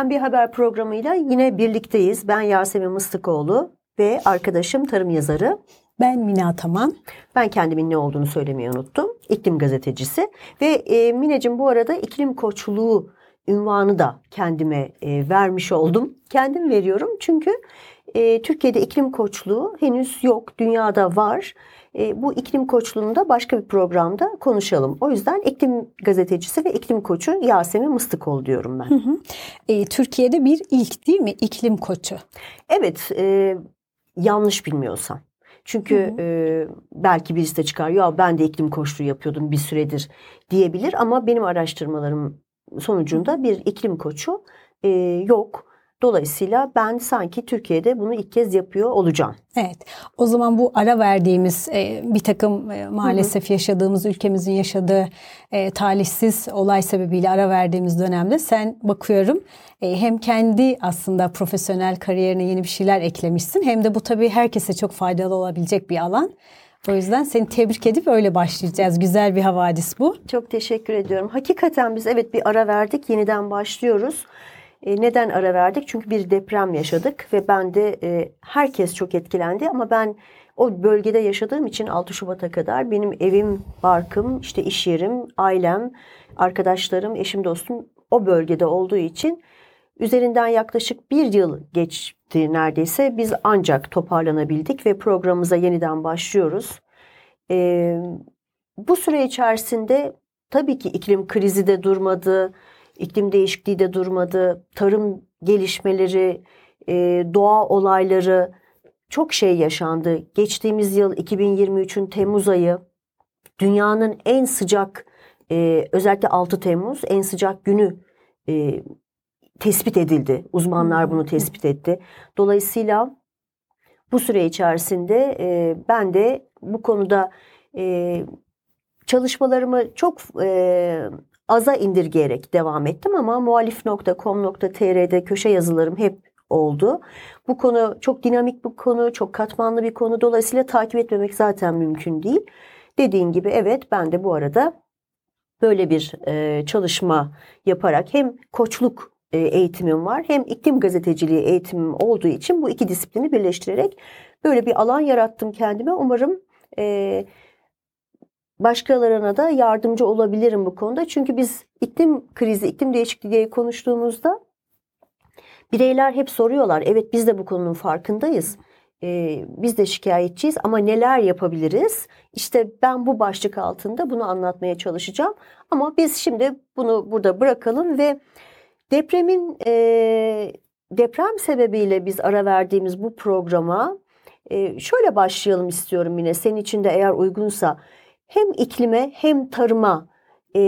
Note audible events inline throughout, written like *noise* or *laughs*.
Bugünden bir haber programıyla yine birlikteyiz. Ben Yasemin Mıstıkoğlu ve arkadaşım tarım yazarı. Ben Mine Ataman. Ben kendimin ne olduğunu söylemeyi unuttum. İklim gazetecisi. Ve e, Mineciğim bu arada iklim koçluğu ünvanı da kendime e, vermiş oldum. Kendim veriyorum çünkü e, Türkiye'de iklim koçluğu henüz yok. Dünyada var. E, bu iklim koçluğunu da başka bir programda konuşalım. O yüzden iklim gazetecisi ve iklim koçu Yasemin Mıstıkoğlu diyorum ben. Hı hı. E, Türkiye'de bir ilk değil mi iklim koçu? Evet e, yanlış bilmiyorsam. Çünkü hı hı. E, belki birisi de çıkar ya ben de iklim koçluğu yapıyordum bir süredir diyebilir ama benim araştırmalarım sonucunda bir iklim koçu e, yok. Dolayısıyla ben sanki Türkiye'de bunu ilk kez yapıyor olacağım. Evet. O zaman bu ara verdiğimiz e, bir takım e, maalesef hı hı. yaşadığımız ülkemizin yaşadığı e, talihsiz olay sebebiyle ara verdiğimiz dönemde sen bakıyorum e, hem kendi aslında profesyonel kariyerine yeni bir şeyler eklemişsin hem de bu tabii herkese çok faydalı olabilecek bir alan. O yüzden seni tebrik edip öyle başlayacağız. Güzel bir havadis bu. Çok teşekkür ediyorum. Hakikaten biz evet bir ara verdik. Yeniden başlıyoruz. E, neden ara verdik? Çünkü bir deprem yaşadık ve ben de e, herkes çok etkilendi ama ben o bölgede yaşadığım için 6 Şubat'a kadar benim evim, barkım, işte iş yerim, ailem, arkadaşlarım, eşim, dostum o bölgede olduğu için üzerinden yaklaşık bir yıl geçti neredeyse. Biz ancak toparlanabildik ve programımıza yeniden başlıyoruz. Ee, bu süre içerisinde tabii ki iklim krizi de durmadı, iklim değişikliği de durmadı, tarım gelişmeleri, e, doğa olayları çok şey yaşandı. Geçtiğimiz yıl 2023'ün Temmuz ayı dünyanın en sıcak e, özellikle 6 Temmuz en sıcak günü e, tespit edildi. Uzmanlar bunu tespit etti. Dolayısıyla bu süre içerisinde e, ben de bu konuda e, çalışmalarımı çok e, aza indirgeyerek devam ettim ama muhalif.com.tr'de köşe yazılarım hep oldu. Bu konu çok dinamik bir konu, çok katmanlı bir konu. Dolayısıyla takip etmemek zaten mümkün değil. Dediğin gibi evet ben de bu arada böyle bir e, çalışma yaparak hem koçluk e, eğitimim var hem iklim gazeteciliği eğitimim olduğu için bu iki disiplini birleştirerek böyle bir alan yarattım kendime. Umarım e, başkalarına da yardımcı olabilirim bu konuda. Çünkü biz iklim krizi, iklim değişikliği diye konuştuğumuzda bireyler hep soruyorlar. Evet biz de bu konunun farkındayız. Ee, biz de şikayetçiyiz ama neler yapabiliriz? İşte ben bu başlık altında bunu anlatmaya çalışacağım. Ama biz şimdi bunu burada bırakalım ve depremin e, deprem sebebiyle biz ara verdiğimiz bu programa e, şöyle başlayalım istiyorum yine. Senin için de eğer uygunsa hem iklime hem tarıma e,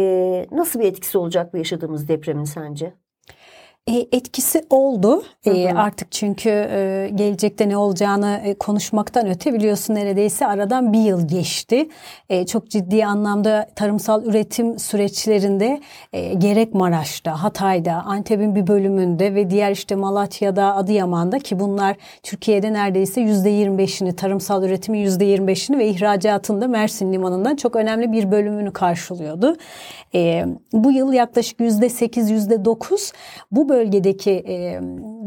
nasıl bir etkisi olacak bu yaşadığımız depremin sence? E, etkisi oldu. E, artık çünkü e, gelecekte ne olacağını konuşmaktan öte biliyorsun neredeyse aradan bir yıl geçti. Çok ciddi anlamda tarımsal üretim süreçlerinde gerek Maraş'ta, Hatay'da, Antep'in bir bölümünde ve diğer işte Malatya'da, Adıyaman'da ki bunlar Türkiye'de neredeyse yüzde 25'ini tarımsal üretimin yüzde 25'ini ve ihracatında Mersin Limanı'ndan çok önemli bir bölümünü karşılıyordu. Bu yıl yaklaşık yüzde 8, yüzde 9 bu bölgedeki e,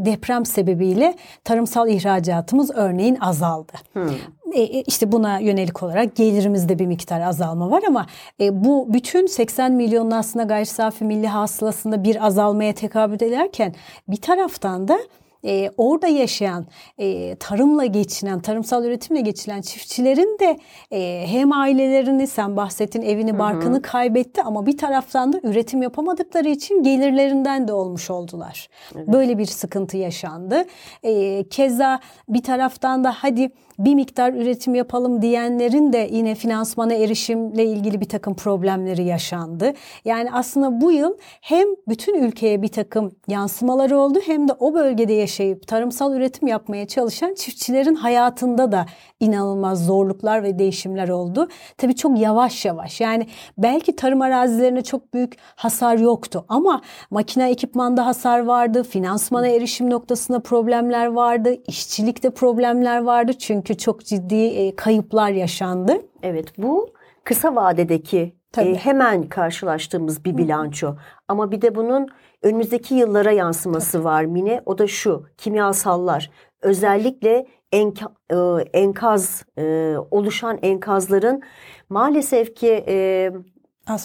deprem sebebiyle tarımsal ihracatımız örneğin azaldı. Hmm. E, işte buna yönelik olarak gelirimizde bir miktar azalma var ama e, bu bütün 80 milyonun aslında gayri safi milli hasılasında bir azalmaya tekabül ederken bir taraftan da e, orada yaşayan, e, tarımla geçinen, tarımsal üretimle geçilen çiftçilerin de e, hem ailelerini sen bahsettin evini barkını hı hı. kaybetti ama bir taraftan da üretim yapamadıkları için gelirlerinden de olmuş oldular. Evet. Böyle bir sıkıntı yaşandı. E, keza bir taraftan da hadi bir miktar üretim yapalım diyenlerin de yine finansmana erişimle ilgili bir takım problemleri yaşandı. Yani aslında bu yıl hem bütün ülkeye bir takım yansımaları oldu hem de o bölgede yaşayıp tarımsal üretim yapmaya çalışan çiftçilerin hayatında da inanılmaz zorluklar ve değişimler oldu. Tabii çok yavaş yavaş yani belki tarım arazilerine çok büyük hasar yoktu ama makine ekipmanda hasar vardı, finansmana erişim noktasında problemler vardı, işçilikte problemler vardı çünkü çok ciddi e, kayıplar yaşandı. Evet bu kısa vadedeki Tabii. E, hemen karşılaştığımız bir bilanço. Ama bir de bunun önümüzdeki yıllara yansıması var Mine. O da şu kimyasallar özellikle enka, e, enkaz e, oluşan enkazların maalesef ki e,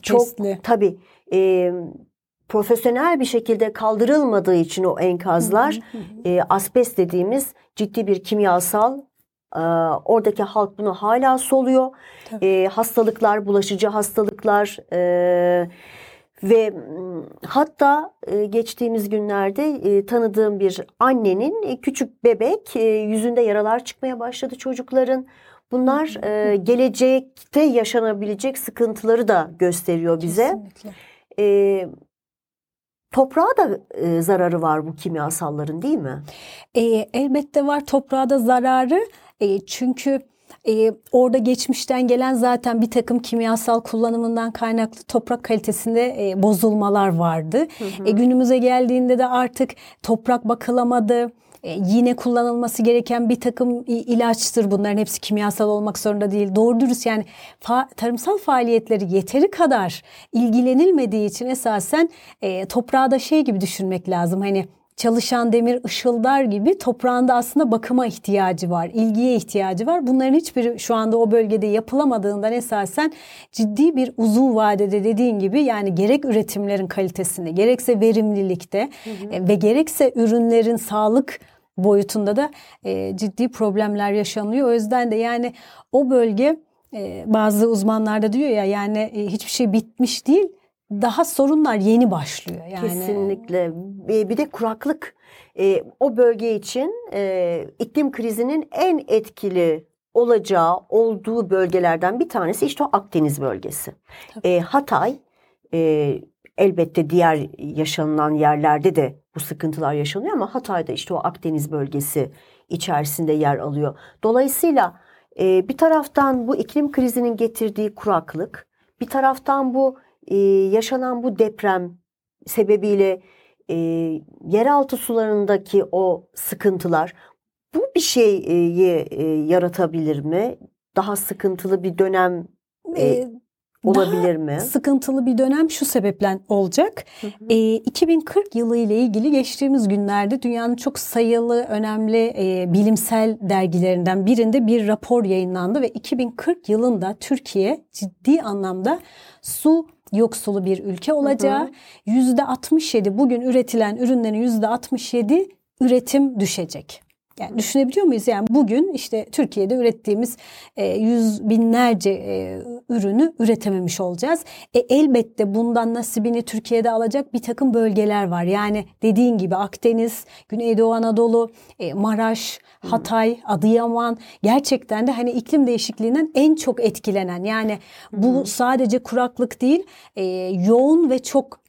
çok tabii e, profesyonel bir şekilde kaldırılmadığı için o enkazlar e, asbest dediğimiz ciddi bir kimyasal e, oradaki halk bunu hala soluyor. Tabii. E, hastalıklar, bulaşıcı hastalıklar e, ve hatta e, geçtiğimiz günlerde e, tanıdığım bir annenin e, küçük bebek yüzünde yaralar çıkmaya başladı çocukların. Bunlar gelecekte yaşanabilecek sıkıntıları da gösteriyor bize. Kesinlikle. Toprağa da e, zararı var bu kimyasalların değil mi? E, elbette var toprağa da zararı. E, çünkü e, orada geçmişten gelen zaten bir takım kimyasal kullanımından kaynaklı toprak kalitesinde e, bozulmalar vardı. E, günümüze geldiğinde de artık toprak bakılamadı. E, yine kullanılması gereken bir takım ilaçtır bunların hepsi kimyasal olmak zorunda değil. Doğru dürüst yani fa- tarımsal faaliyetleri yeteri kadar ilgilenilmediği için esasen e, toprağı da şey gibi düşünmek lazım. Hani çalışan demir ışıldar gibi toprağında aslında bakıma ihtiyacı var, ilgiye ihtiyacı var. Bunların hiçbiri şu anda o bölgede yapılamadığından esasen ciddi bir uzun vadede dediğin gibi yani gerek üretimlerin kalitesinde, gerekse verimlilikte e, ve gerekse ürünlerin sağlık boyutunda da e, ciddi problemler yaşanıyor. O yüzden de yani o bölge e, bazı uzmanlar da diyor ya yani e, hiçbir şey bitmiş değil. Daha sorunlar yeni başlıyor. Yani Kesinlikle. Bir bir de kuraklık. E, o bölge için e, iklim krizinin en etkili olacağı olduğu bölgelerden bir tanesi işte o Akdeniz bölgesi. E, Hatay e, elbette diğer yaşanılan yerlerde de bu sıkıntılar yaşanıyor ama Hatay'da işte o Akdeniz bölgesi içerisinde yer alıyor. Dolayısıyla e, bir taraftan bu iklim krizinin getirdiği kuraklık, bir taraftan bu e, yaşanan bu deprem sebebiyle e, yeraltı sularındaki o sıkıntılar bu bir şeyi e, yaratabilir mi? Daha sıkıntılı bir dönem e, olabilir mi? sıkıntılı bir dönem şu sebeple olacak. E, 2040 yılı ile ilgili geçtiğimiz günlerde dünyanın çok sayılı önemli e, bilimsel dergilerinden birinde bir rapor yayınlandı ve 2040 yılında Türkiye ciddi anlamda su yoksulu bir ülke olacağı, yüzde 67 bugün üretilen ürünlerin yüzde 67 üretim düşecek. Yani düşünebiliyor muyuz? Yani bugün işte Türkiye'de ürettiğimiz e, yüz binlerce e, ürünü üretememiş olacağız. E, elbette bundan nasibini Türkiye'de alacak bir takım bölgeler var. Yani dediğin gibi Akdeniz, Güneydoğu Anadolu, e, Maraş, Hatay, Adıyaman gerçekten de hani iklim değişikliğinden en çok etkilenen yani bu sadece kuraklık değil e, yoğun ve çok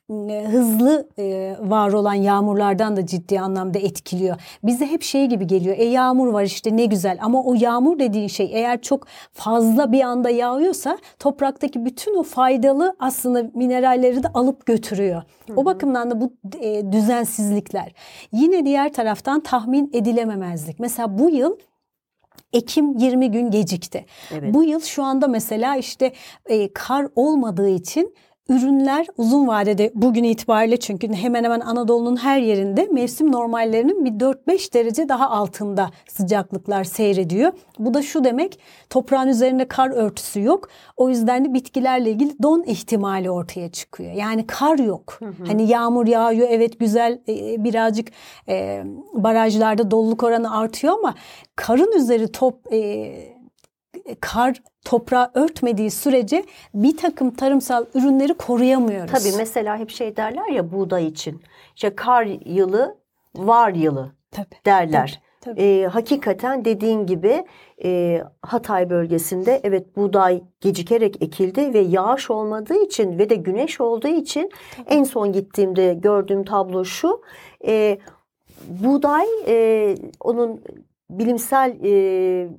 hızlı e, var olan yağmurlardan da ciddi anlamda etkiliyor. Bize hep şey gibi geliyor. E yağmur var işte ne güzel ama o yağmur dediğin şey eğer çok fazla bir anda yağıyorsa topraktaki bütün o faydalı aslında mineralleri de alıp götürüyor. O bakımdan da bu e, düzensizlikler. Yine diğer taraftan tahmin edilememezlik. Mesela bu yıl Ekim 20 gün gecikti. Evet. Bu yıl şu anda mesela işte e, kar olmadığı için ürünler uzun vadede bugün itibariyle çünkü hemen hemen Anadolu'nun her yerinde mevsim normallerinin bir 4-5 derece daha altında sıcaklıklar seyrediyor. Bu da şu demek toprağın üzerinde kar örtüsü yok. O yüzden de bitkilerle ilgili don ihtimali ortaya çıkıyor. Yani kar yok. Hani yağmur yağıyor evet güzel e, birazcık e, barajlarda doluluk oranı artıyor ama karın üzeri top e, kar toprağı örtmediği sürece bir takım tarımsal ürünleri koruyamıyoruz. Tabii mesela hep şey derler ya buğday için. İşte kar yılı, var yılı Tabii. derler. Tabii, tabii. Ee, hakikaten dediğin gibi e, Hatay bölgesinde evet buğday gecikerek ekildi ve yağış olmadığı için ve de güneş olduğu için en son gittiğimde gördüğüm tablo şu. E, buğday e, onun bilimsel e,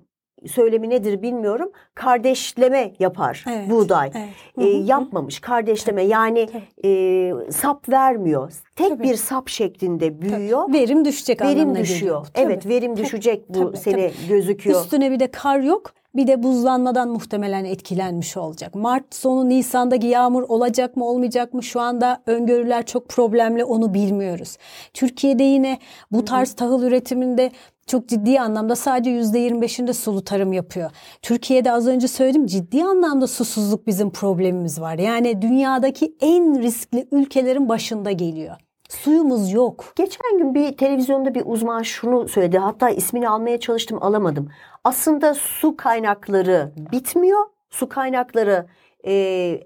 söylemi nedir bilmiyorum. Kardeşleme yapar Evet, buğday. evet. E, yapmamış kardeşleme yani e, sap vermiyor. Tek Tabii. bir sap şeklinde büyüyor. Verim düşecek Verim anlamına düşüyor. geliyor. Tabii, evet verim tabii, düşecek bu tabii, sene tabii. gözüküyor. Üstüne bir de kar yok. Bir de buzlanmadan muhtemelen etkilenmiş olacak. Mart sonu Nisan'daki yağmur olacak mı olmayacak mı şu anda öngörüler çok problemli onu bilmiyoruz. Türkiye'de yine bu tarz tahıl üretiminde çok ciddi anlamda sadece %25'inde sulu tarım yapıyor. Türkiye'de az önce söyledim ciddi anlamda susuzluk bizim problemimiz var. Yani dünyadaki en riskli ülkelerin başında geliyor. Suyumuz yok. Geçen gün bir televizyonda bir uzman şunu söyledi. Hatta ismini almaya çalıştım alamadım. Aslında su kaynakları bitmiyor. Su kaynakları e,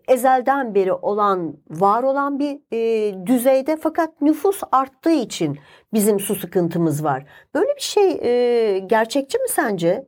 ezelden beri olan, var olan bir e, düzeyde fakat nüfus arttığı için bizim su sıkıntımız var. Böyle bir şey e, gerçekçi mi sence?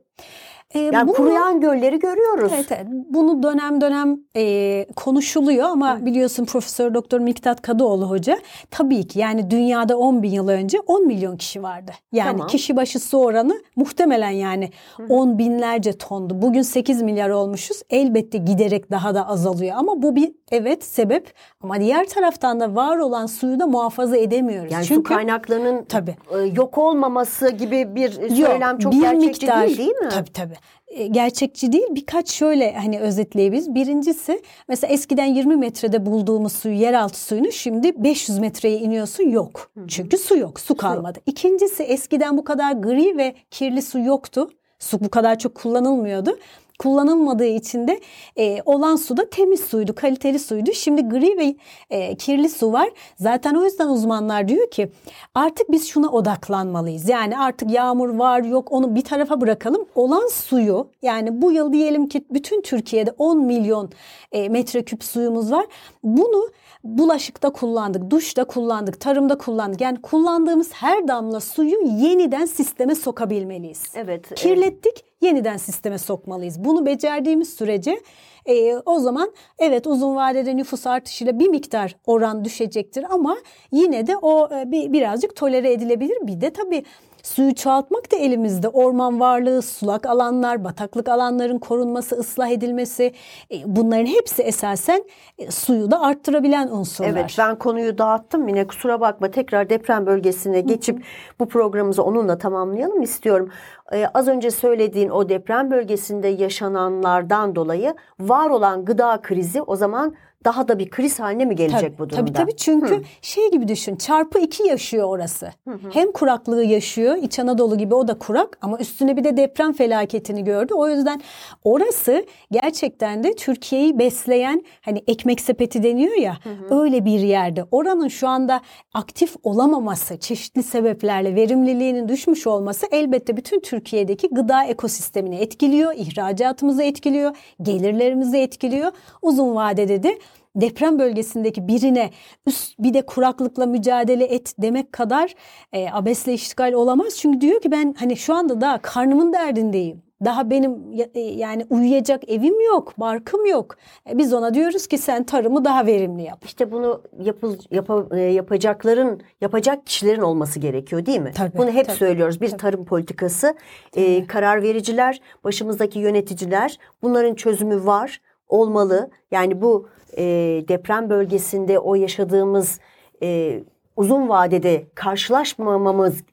E, Yani bunu- kuruyan gölleri görüyoruz. Evet, evet. Bunu dönem dönem e, konuşuluyor ama biliyorsun Profesör Doktor Miktat Kadıoğlu Hoca tabii ki yani dünyada 10 bin yıl önce 10 milyon kişi vardı. Yani Tamam. kişi başı su oranı muhtemelen yani 10 binlerce tondu. Bugün 8 milyar olmuşuz. Elbette giderek daha da azalıyor ama bu bir evet sebep ama diğer taraftan da var olan suyu da muhafaza edemiyoruz. Yani su Çünkü kaynaklarının Tabii. e, yok olmaması gibi bir söylem çok bir gerçekçi miktar- değil değil mi? Tabii tabii. E, Gerçekçi değil. Birkaç şöyle hani özetleyebiliriz. Birincisi mesela eskiden 20 metrede bulduğumuz suyu, yeraltı suyunu şimdi 500 metreye iniyorsun yok. Çünkü su yok, su kalmadı. İkincisi eskiden bu kadar gri ve kirli su yoktu. Su bu kadar çok kullanılmıyordu. Kullanılmadığı için de e, olan su da temiz suydu, kaliteli suydu. Şimdi gri ve e, kirli su var. Zaten o yüzden uzmanlar diyor ki artık biz şuna odaklanmalıyız. Yani artık yağmur var yok onu bir tarafa bırakalım. Olan suyu yani bu yıl diyelim ki bütün Türkiye'de 10 milyon e, metreküp suyumuz var. Bunu bulaşıkta kullandık, duşta kullandık, tarımda kullandık. Yani kullandığımız her damla suyu yeniden sisteme sokabilmeliyiz. Evet. e, Kirlettik, yeniden sisteme sokmalıyız. Bunu becerdiğimiz sürece e, o zaman evet uzun vadede nüfus artışıyla bir miktar oran düşecektir ama yine de o e, bir, birazcık tolere edilebilir. Bir de tabii suyu çoğaltmak da elimizde. Orman varlığı, sulak alanlar, bataklık alanların korunması, ıslah edilmesi e, bunların hepsi esasen e, suyu da arttırabilen unsurlar. Evet ben konuyu dağıttım yine kusura bakma tekrar deprem bölgesine geçip bu programımızı onunla tamamlayalım istiyorum. Ee, az önce söylediğin o deprem bölgesinde yaşananlardan dolayı var olan gıda krizi o zaman daha da bir kriz haline mi gelecek Tabii, bu durumda? Tabii tabii çünkü şey gibi düşün çarpı iki yaşıyor orası. Hem kuraklığı yaşıyor İç Anadolu gibi o da kurak ama üstüne bir de deprem felaketini gördü. O yüzden orası gerçekten de Türkiye'yi besleyen hani ekmek sepeti deniyor ya öyle bir yerde. Oranın şu anda aktif olamaması çeşitli sebeplerle verimliliğinin düşmüş olması elbette bütün Türkiye'deki gıda ekosistemini etkiliyor, ihracatımızı etkiliyor, gelirlerimizi etkiliyor. Uzun vadede de deprem bölgesindeki birine üst bir de kuraklıkla mücadele et demek kadar e, abesle iştigal olamaz. Çünkü diyor ki ben hani şu anda daha karnımın derdindeyim. Daha benim e, yani uyuyacak evim yok, barkım yok. E, biz ona diyoruz ki sen tarımı daha verimli yap. İşte bunu yapıl, yapa- e, yapacakların, yapacak kişilerin olması gerekiyor değil mi? Tabii, bunu hep tabii, söylüyoruz. Bir tarım politikası, e, karar vericiler, başımızdaki yöneticiler bunların çözümü var, olmalı. Yani bu e, deprem bölgesinde o yaşadığımız e, uzun vadede karşılaşmamamız,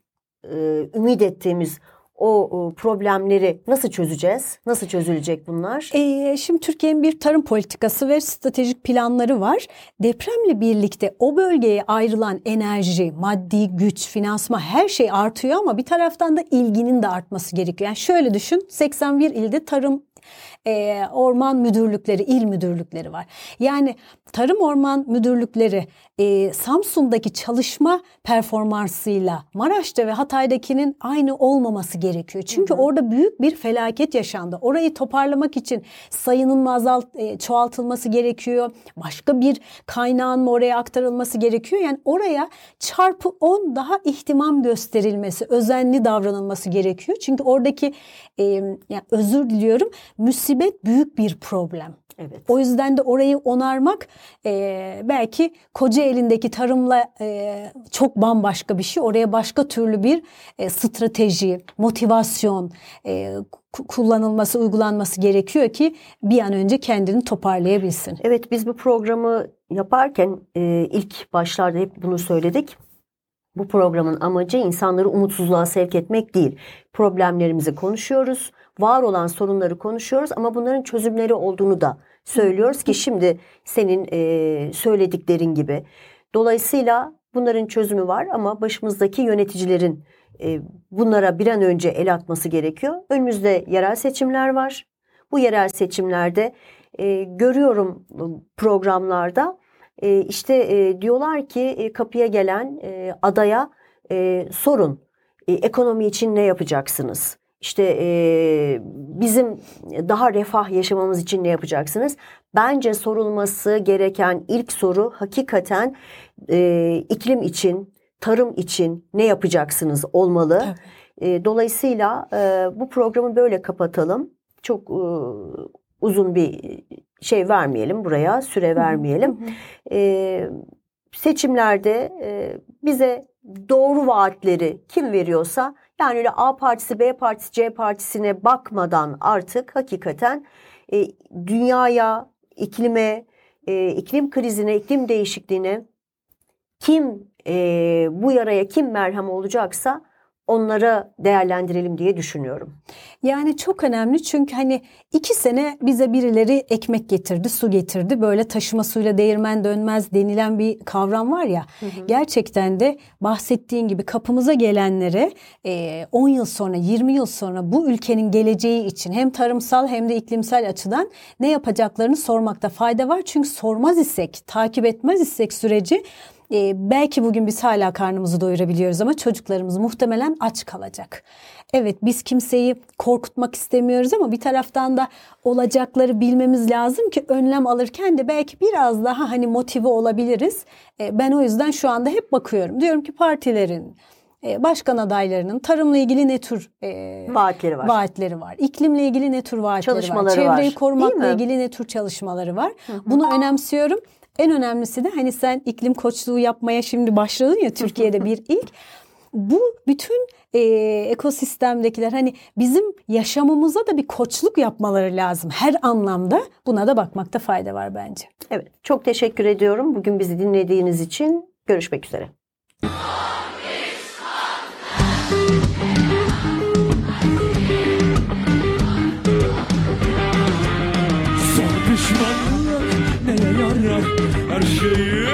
e, ümit ettiğimiz o, problemleri nasıl çözeceğiz? Nasıl çözülecek bunlar? Ee, şimdi Türkiye'nin bir tarım politikası ve stratejik planları var. Depremle birlikte o bölgeye ayrılan enerji, maddi güç, finansma her şey artıyor ama bir taraftan da ilginin de artması gerekiyor. Yani şöyle düşün 81 ilde tarım e, orman müdürlükleri, il müdürlükleri var. Yani tarım orman müdürlükleri e, Samsun'daki çalışma performansıyla Maraş'ta ve Hatay'dakinin aynı olmaması gerekiyor. Çünkü orada büyük bir felaket yaşandı. Orayı toparlamak için sayının mı azalt, e, çoğaltılması gerekiyor. Başka bir kaynağın mı oraya aktarılması gerekiyor. Yani oraya çarpı 10 daha ihtimam gösterilmesi, özenli davranılması gerekiyor. Çünkü oradaki e, yani özür diliyorum müsibet büyük bir problem. Evet. O yüzden de orayı onarmak e, belki koca elindeki tarımla e, çok bambaşka bir şey. Oraya başka türlü bir e, strateji, motivasyon e, ku- kullanılması, uygulanması gerekiyor ki bir an önce kendini toparlayabilsin. Evet biz bu programı yaparken e, ilk başlarda hep bunu söyledik. Bu programın amacı insanları umutsuzluğa sevk etmek değil. Problemlerimizi konuşuyoruz. var olan sorunları konuşuyoruz ama bunların çözümleri olduğunu da söylüyoruz ki şimdi senin e, söylediklerin gibi. Dolayısıyla bunların çözümü var ama başımızdaki yöneticilerin e, bunlara bir an önce el atması gerekiyor. Önümüzde yerel seçimler var. Bu yerel seçimlerde e, görüyorum programlarda e, işte e, diyorlar ki e, kapıya gelen e, adaya e, sorun e, ekonomi için ne yapacaksınız? İşte e, bizim daha refah yaşamamız için ne yapacaksınız? Bence sorulması gereken ilk soru hakikaten e, iklim için, tarım için ne yapacaksınız olmalı. E, dolayısıyla e, bu programı böyle kapatalım. Çok e, uzun bir şey vermeyelim buraya, süre vermeyelim. E, seçimlerde e, bize doğru vaatleri kim veriyorsa yani öyle A partisi, B partisi, C partisine bakmadan artık hakikaten e, dünyaya, iklime, e, iklim krizine, iklim değişikliğine kim e, bu yaraya kim merhem olacaksa onlara değerlendirelim diye düşünüyorum. Yani çok önemli çünkü hani iki sene bize birileri ekmek getirdi, su getirdi. Böyle taşıma suyla değirmen dönmez denilen bir kavram var ya. Hı hı. Gerçekten de bahsettiğin gibi kapımıza gelenlere 10 yıl sonra, 20 yıl sonra bu ülkenin geleceği için hem tarımsal hem de iklimsel açıdan ne yapacaklarını sormakta fayda var. Çünkü sormaz isek, takip etmez isek süreci e, belki bugün biz hala karnımızı doyurabiliyoruz ama çocuklarımız muhtemelen aç kalacak. Evet biz kimseyi korkutmak istemiyoruz ama bir taraftan da olacakları bilmemiz lazım ki önlem alırken de belki biraz daha hani motive olabiliriz. E, ben o yüzden şu anda hep bakıyorum. Diyorum ki partilerin, e, başkan adaylarının tarımla ilgili ne tür e, vaatleri var. Vaatleri var. İklimle ilgili ne tür vaatleri çalışmaları var. Çevreyi var. korumakla ilgili ne tür çalışmaları var. Hı hı. Bunu önemsiyorum. En önemlisi de hani sen iklim koçluğu yapmaya şimdi başladın ya Türkiye'de bir *laughs* ilk. Bu bütün e, ekosistemdekiler hani bizim yaşamımıza da bir koçluk yapmaları lazım. Her anlamda buna da bakmakta fayda var bence. Evet çok teşekkür ediyorum bugün bizi dinlediğiniz için. Görüşmek üzere. you